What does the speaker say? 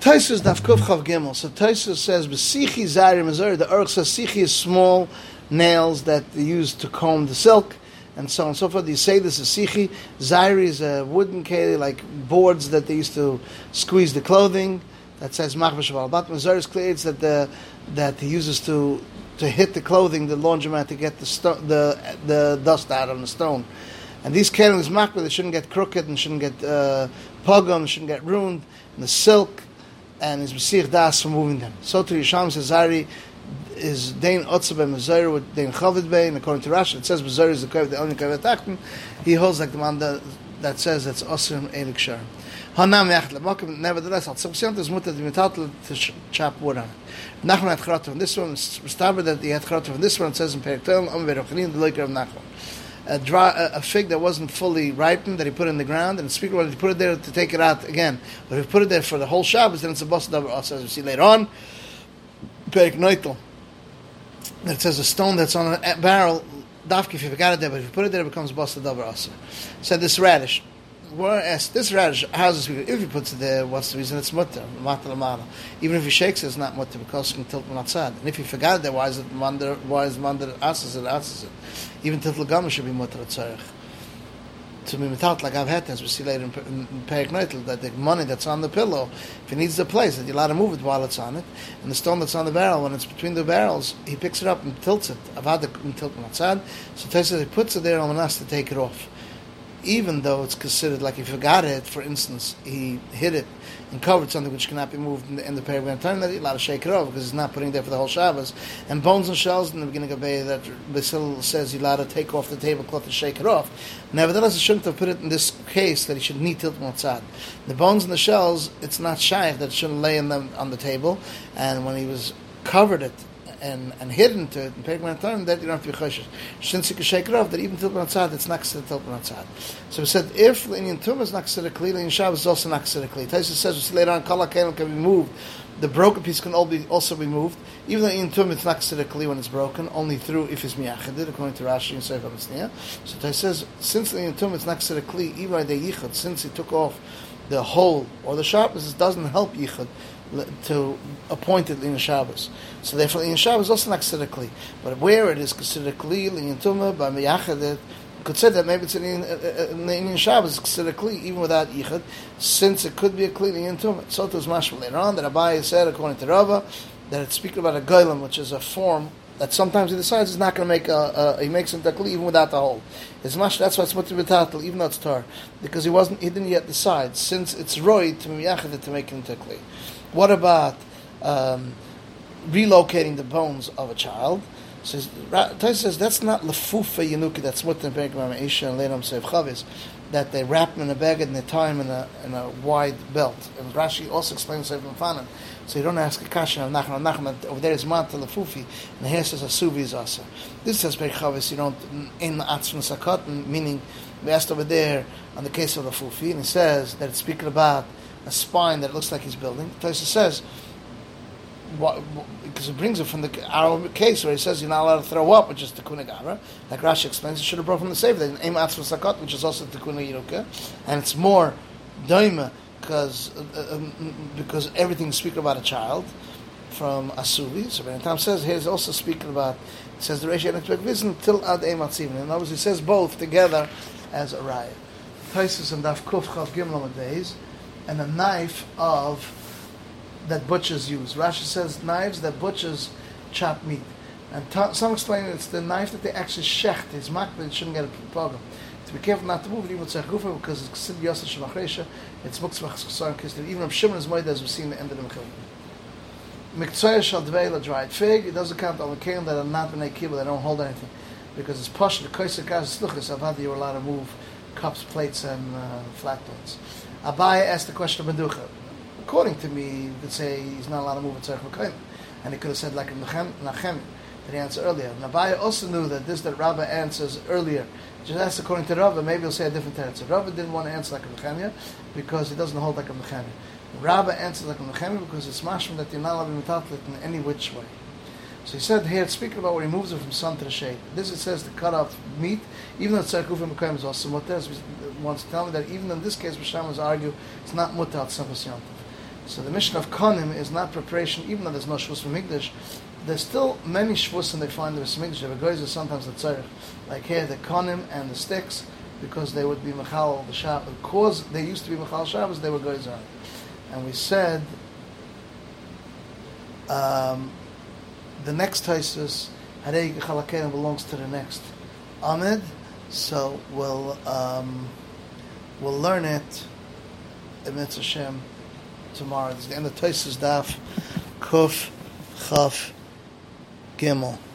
Taisus Daf Kuf Chaf Gimel. So Taisus says, "B'sichi zayir mazur." The Urch says sichi is small nails that they use to comb the silk, and so on and so forth. You say this is sichi. Zairi is a wooden keli, like boards that they used to squeeze the clothing. That says machbash But Mazur is clear that the that he uses to to hit the clothing, the laundromat to get the sto- the the dust out on the stone. And these kelim is makbah, they shouldn't get crooked and shouldn't get uh, pogum, shouldn't get ruined. And the silk and is Mesich Das from moving them. So to Yisham says Zari is Dain Otzabe Mazar with Dain Chavid Bay, and according to Rashi, it says Mazar is the Kav, the only Kav Tachten. He holds like the man that, that says that's Osir Elik Shar. Hanam Yachle Mokim, nevertheless, Al Tzibsiyant is mutter Mitatel to chop wood on it. Nachman had Charato from this one, Staber that he had Charato from this one, it says in Perik Tel, Om Verochanin, the Loiker of Nachman a, dry, a, fig that wasn't fully ripened that he put in the ground, and the speaker wanted to put it there to take it out again. But if he put it there for the whole Shabbos, then it's a bust also as we see later on. Perik. It says a stone that's on a barrel, dafki if you forgot it there, but if you put it there, it becomes bust davar also. Oh, Said this radish. Whereas this radish, how does If he puts it there, what's the reason? It's mutter, mata Even if he shakes it, it's not mutter because it can tilt outside. And if he forgot there, why is it mandar? Why is mandar asses it asses it? Even tilt gama should be mutter tzarich. To be metat like I've had as we see later in, in, in that the money that's on the pillow, if he needs the place, that you're allowed to move it while it's on it, and the stone that's on the barrel, when it's between the barrels, he picks it up and tilts it. I've had and tilt outside. So Tesla he puts it there on the to take it off even though it's considered like he forgot it, for instance, he hid it and covered something which cannot be moved in the, in the period time, that allowed to shake it off because he's not putting there for the whole Shabbos. And bones and shells in the beginning of Bay that Basil says you're allowed to take off the tablecloth and shake it off. Nevertheless, he shouldn't have put it in this case that he should need tilt motzad. The bones and the shells, it's not shy that it shouldn't lay in them on the table. And when he was covered it and, and hidden to it, and Perek time that you don't have to be choshesh. Since you can shake it off, that even Tilpan Atzad, it's not considered Tilpan Atzad. So we said, if the Tum is not considered Kli, the Indian Shabbos is also not considered Kli. Taisa says, we see later on, Kala can be moved. The broken piece can also be moved. Even though in Tum it's not considered Kli when it's broken, only through if it's Miyachadid, according to Rashi and Sefer HaMitzniah. So Taisa says, since the Indian Tum it's not considered Kli, even by the Yichud, since he took off the hole or the sharpness, it doesn't help Yichud to appoint it in the Shabbos. So therefore, in Shabbos also not considered kli. But where it is considered kli, in Tuma, by Miyachad, could say that maybe it's in, in, in, in Shabbos, considered kli, even without yichud, since it could be a kli in Tuma. So it was mashma later on that Abaye said, according to Rava, that it's speaking about a goylem, which is a form that sometimes he decides he's not going to make a, a he makes it kli even without the hole. It's much that's why it's mutter b'tatel even though it's tar because he wasn't he didn't yet decide since it's roy to miyachid to make it into kli. What about um, relocating the bones of a child? Says Tais says that's not lefufa yenuki. That's what the Begram Isha and Leram Sev Chavis that they wrap them in a bag and they tie them in a in a wide belt. And Rashi also explains Sev. So you don't ask a kasha of Nachman Nachman. Over there is Mata lefufi, and here says a suvi is also. This says Berg Chavis. You don't in atzvun sakot, meaning we asked over there on the case of the fufi, and it says that it's speaking about a spine that looks like he's building. Taisa says, what, because it brings it from the our case where he says you're not allowed to throw up, which is the kunagara. Like Rashi explains, it should have brought from the Sefer, aim sakot, which is also the yiruka, and it's more daima because uh, um, because everything speaking about a child from Asuvi. So when Tam says here, he's also speaking about. Says the ratio and vision till ad aim atzivin. In other he says both together as a riot. Taisus and Daf Kuf Chaf Gimel days and a knife of that butchers use. Rashi says knives that butchers chop meat. And t- some explain it's the knife that they actually shecht. It's makbid, it shouldn't get a problem. To be careful not to move even with Gufa, because it's considered Yosef Shemachresha, it's Muktzvah Cheskusar Kislev. Even of Shimon is Moed, as we've seen in the end of the Mechil. Miktzvah Shal Dveil, a dried fig, it doesn't count on the Kalim that are not B'nai Kibbutz, they don't hold anything. Because it's Posh, the Koisek Gaz Sluchas, I've had you were allowed to move cups, plates, and uh, flat plates. Abaye asked the question of Meducha. According to me, you could say he's not allowed to move a Tzarech Mekayim. And he could have said like Nachem that he answered earlier. And also knew that this that Rabbi answers earlier, just asked according to Rabbi, maybe he'll say a different answer. Rabbi didn't want to answer like a Nechemia because he doesn't hold like a Nechemia. Rabbi answers like a Nechemia because it's mashma that you're not allowed to be in any which way. So he said here, speaking about where he moves it from sun to shade. This it says to cut off meat, even though Tzarkuf and is also mutter. Wants to tell me that even in this case, Rishonim argue it's not mutter Sefas So the mission of Konim is not preparation, even though there's no Shvus Mikdash. There's still many Shvus and they find the Mikdash. There are sometimes the Tzarech. Like here, the Konim and the sticks, because they would be Mechal the Shabbos. Because they used to be Mechal Shabbos, they were Goyzer. And we said um, the next Taisus, Harei Chalakena, belongs to the next Ahmed. So we'll um, we'll learn it in Hashem tomorrow. This is the end of Taisus Daf Kuf Chaf Gimel.